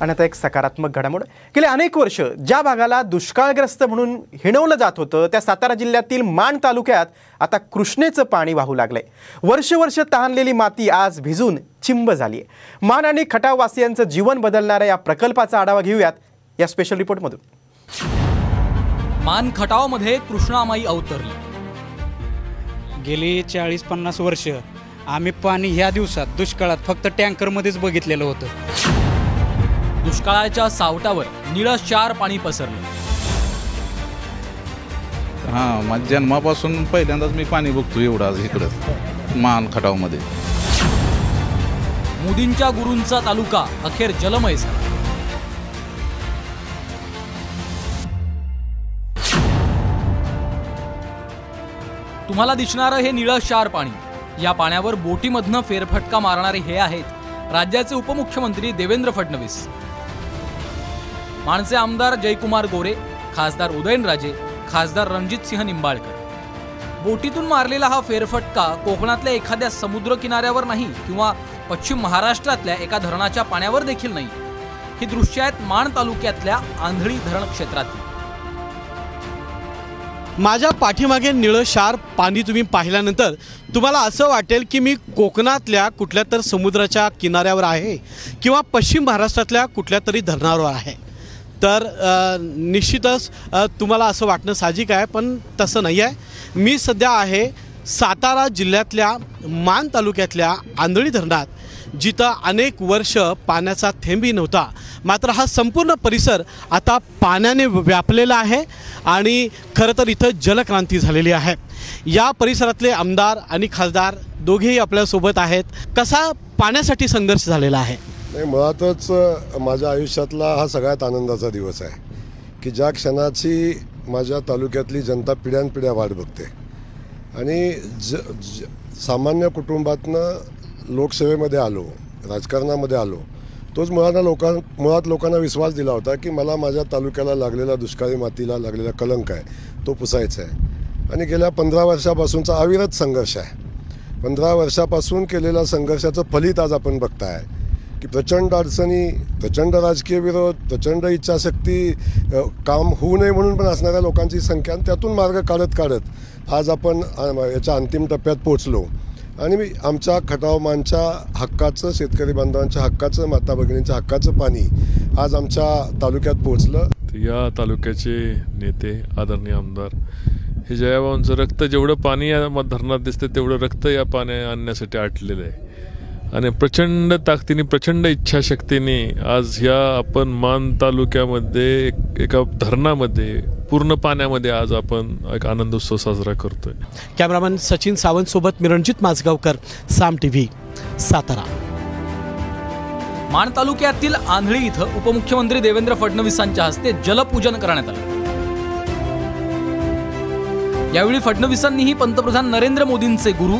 आणि आता एक सकारात्मक घडामोड. गेले अनेक वर्ष ज्या भागाला दुष्काळग्रस्त म्हणून हिणवलं जात होतं त्या सातारा जिल्ह्यातील माण तालुक्यात आता कृष्णेचं पाणी वाहू लागलंय. वर्ष वर्ष तहानलेली माती आज भिजून चिंब झाली आहे मान आणि खटाववासियांचं जीवन बदलणाऱ्या या प्रकल्पाचा आढावा घेऊयात या स्पेशल रिपोर्टमधून मान खटावमध्ये कृष्णामाई अवतरली. गेली चाळीस पन्नास वर्ष आम्ही पाणी ह्या दिवसात दुष्काळात फक्त टँकरमध्येच बघितलेलं होतं. दुष्काळाच्या सावटावर निळशार पाणी पसरलं. हां माझ्या जन्मापासून पहिल्यांदाच मी पाणी बघतो एवढं आज इकडं मान खटावमध्ये. मोदींच्या गुरूंचा तालुका अखेर जलमय झाला. तुम्हाला दिसणारं हे निळशार पाणी या पाण्यावर बोटीमधनं फेरफटका मारणारे हे आहेत राज्याचे उपमुख्यमंत्री देवेंद्र फडणवीस. माणसे आमदार जयकुमार गोरे खासदार उदयनराजे खासदार रणजितसिंह निंबाळकर. बोटीतून मारलेला हा फेरफटका कोकणातल्या एखाद्या समुद्र किनाऱ्यावर नाही किंवा पश्चिम महाराष्ट्रातल्या एका धरणाच्या पाण्यावर देखील नाही. ही दृश्य आहेत माण तालुक्यातल्या आंधळी धरण क्षेत्रातली. माझ्या पाठीमागे निळं शार पाणी तुम्ही पाहिल्यानंतर तुम्हाला असं वाटेल की मी कोकणातल्या कुठल्या तर समुद्राच्या किनाऱ्यावर आहे किंवा पश्चिम महाराष्ट्रातल्या कुठल्या तरी धरणावर आहे. तर निश्चितच तुम्हाला असं वाटणं साहजिक आहे पण तसं नाही आहे. मी सध्या आहे सातारा जिल्ह्यातल्या मान तालुक्यातल्या आंधळी धरणात जिथं अनेक वर्ष पाण्याचा थेंबही नव्हता. मात्र हा संपूर्ण परिसर आता पाण्याने व्यापलेला आहे आणि खरं तर इथं जलक्रांती झालेली आहे. या परिसरातले आमदार आणि खासदार दोघेही आपल्यासोबत आहेत. कसा पाण्यासाठी संघर्ष झालेला आहे? नाही मुळातच माझ्या आयुष्यातला हा सगळ्यात आनंदाचा दिवस आहे की ज्या क्षणाची माझ्या तालुक्यातली जनता पिढ्यानपिढ्या वाट बघते. आणि ज ज सामान्य कुटुंबातनं लोकसेवेमध्ये आलो राजकारणामध्ये आलो तोच मुळांना लोकां मुळात लोकांना विश्वास दिला होता की मला माझ्या तालुक्याला लागलेला दुष्काळी मातीला लागलेला कलंक आहे तो पुसायचा आहे. आणि गेल्या पंधरा वर्षापासूनचा अविरत संघर्ष आहे. पंधरा वर्षापासून केलेल्या संघर्षाचं फलित आज आपण बघताय. की प्रचंड अडचणी प्रचंड राजकीय विरोध प्रचंड इच्छाशक्ती काम होऊ नये म्हणून पण असणाऱ्या लोकांची संख्या आणि त्यातून मार्ग काढत काढत आज आपण याच्या अंतिम टप्प्यात पोचलो आणि मी आमच्या खटावमानच्या हक्काचं शेतकरी बांधवांच्या हक्काचं माता भगिनींच्या हक्काचं पाणी आज आमच्या तालुक्यात पोचलं या तालुक्याचे नेते आदरणीय आमदार हे जयाबाबांचं रक्त जेवढं पाणी या धरणात दिसतं तेवढं रक्त या पाण्या आणण्यासाठी आटलेलं आहे. आणि प्रचंड ताकदीने प्रचंड इच्छाशक्तीने आज ह्या आपण मान तालुक्यामध्ये एक- एका धरणामध्ये पूर्ण पाण्यामध्ये आज आपण एक आनंदोत्सव साजरा करतोय. कॅमेरामॅन सचिन सावंतसोबत मी रणजित माझगावकर साम टी व्ही सातारा. माण तालुक्यातील आंधळी इथं उपमुख्यमंत्री देवेंद्र फडणवीसांच्या हस्ते जलपूजन करण्यात आलं. यावेळी फडणवीसांनीही पंतप्रधान नरेंद्र मोदींचे गुरु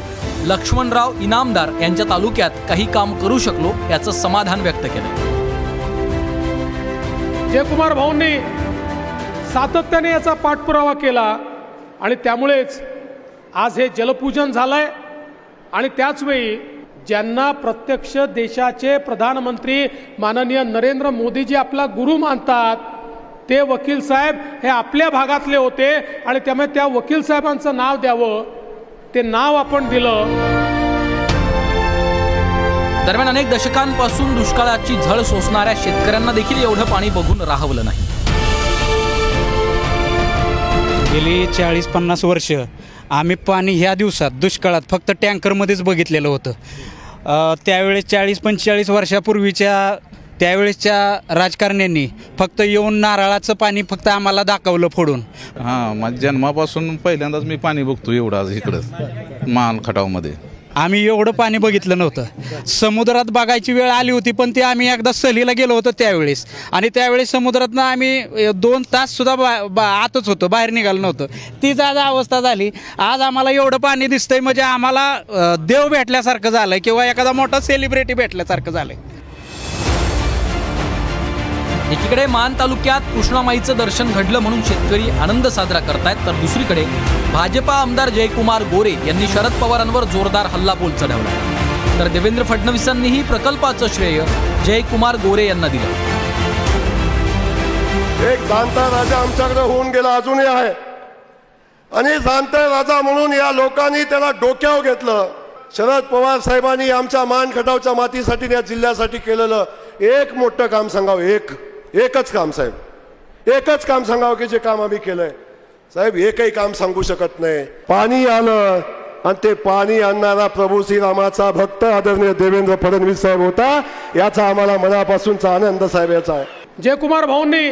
लक्ष्मणराव इनामदार यांच्या तालुक्यात काही काम करू शकलो याचं समाधान व्यक्त केलं. जयकुमार भाऊंनी सातत्याने याचा पाठपुरावा केला आणि त्यामुळेच आज हे जलपूजन झालंय. आणि त्याचवेळी ज्यांना प्रत्यक्ष देशाचे प्रधानमंत्री माननीय नरेंद्र मोदीजी आपला गुरु मानतात ते वकील साहेब हे आपल्या भागातले होते आणि त्यामुळे त्या वकील साहेबांचं नाव द्यावं. ते नाव आपण दिलं. दरम्यान अनेक दशकांपासून दुष्काळाची झळ सोसणाऱ्या शेतकऱ्यांना देखील एवढं पाणी बघून राहवलं नाही. गेली चाळीस पन्नास वर्ष आम्ही पाणी ह्या दिवसात दुष्काळात फक्त टँकरमध्येच बघितलेलं होतं. अ, त्यावेळेस चाळीस पंचेचाळीस वर्षापूर्वीच्या त्यावेळेसच्या राजकारण्यांनी फक्त येऊन नारळाचं पाणी फक्त आम्हाला दाखवलं फोडून. हां माझ्या जन्मापासून पहिल्यांदाच मी पाणी बघतो एवढं आज इकडं मान खटावमध्ये. आम्ही एवढं पाणी बघितलं नव्हतं. समुद्रात बघायची वेळ आली होती पण ते आम्ही एकदा सहलीला गेलो होतो त्यावेळेस. आणि त्यावेळेस समुद्रातनं आम्ही दोन तास सुद्धा बा बा- आतच होतो बाहेर निघालो नव्हतं. तीच आज अवस्था झाली. आज आम्हाला एवढं पाणी दिसतंय म्हणजे आम्हाला देव भेटल्यासारखं झालं किंवा एखादा मोठा सेलिब्रिटी भेटल्यासारखं झालंय. एकीकडे मान तालुक्यात कृष्णामाईचं दर्शन घडलं म्हणून शेतकरी आनंद साजरा करतायत तर दुसरीकडे भाजपा आमदार जयकुमार गोरे यांनी शरद पवारांवर जोरदार हल्लाबोल चढवला. तर देवेंद्र फडणवीसांनीही प्रकल्पाचं श्रेय जयकुमार गोरे यांना दिलं. एक जाणता राजा आमच्याकडे होऊन गेला अजूनही आहे. आणि जाणता राजा म्हणून या लोकांनी त्याला डोक्यावर घेतलं. शरद पवार साहेबांनी आमच्या मान खटावच्या मातीसाठी या जिल्ह्यासाठी केलेलं एक मोठं काम सांगावं एक. एकच काम साहेब. एकच काम सांगावं की जे काम आम्ही केलंय. साहेब एकही काम सांगू शकत नाही. पाणी आलं आणि ते पाणी आणणारा प्रभू श्रीरामाचा भक्त आदरणीय देवेंद्र फडणवीस साहेब होता याचा आम्हाला मनापासूनचा आनंद साहेब याचा आहे. जयकुमार भाऊंनी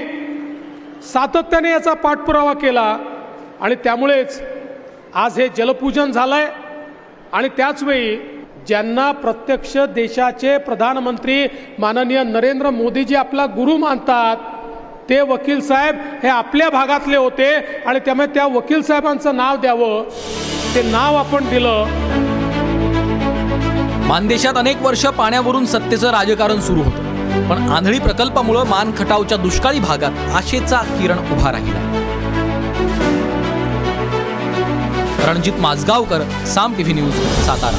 सातत्याने याचा पाठपुरावा केला आणि त्यामुळेच आज हे जलपूजन झालंय. आणि त्याचवेळी ज्यांना प्रत्यक्ष देशाचे प्रधानमंत्री माननीय नरेंद्र मोदीजी आपला गुरु मानतात ते वकील साहेब हे आपल्या भागातले होते आणि त्यामुळे त्या वकील साहेबांचं नाव द्यावं ते नाव आपण दिलं. मानदेशात अनेक वर्ष पाण्यावरून सत्तेचं राजकारण सुरू होतं. पण आंधळी प्रकल्पामुळं मान खटावच्या दुष्काळी भागात आशेचा किरण उभा राहिला. Ranjit Majgaonkar Saam TV news Satara.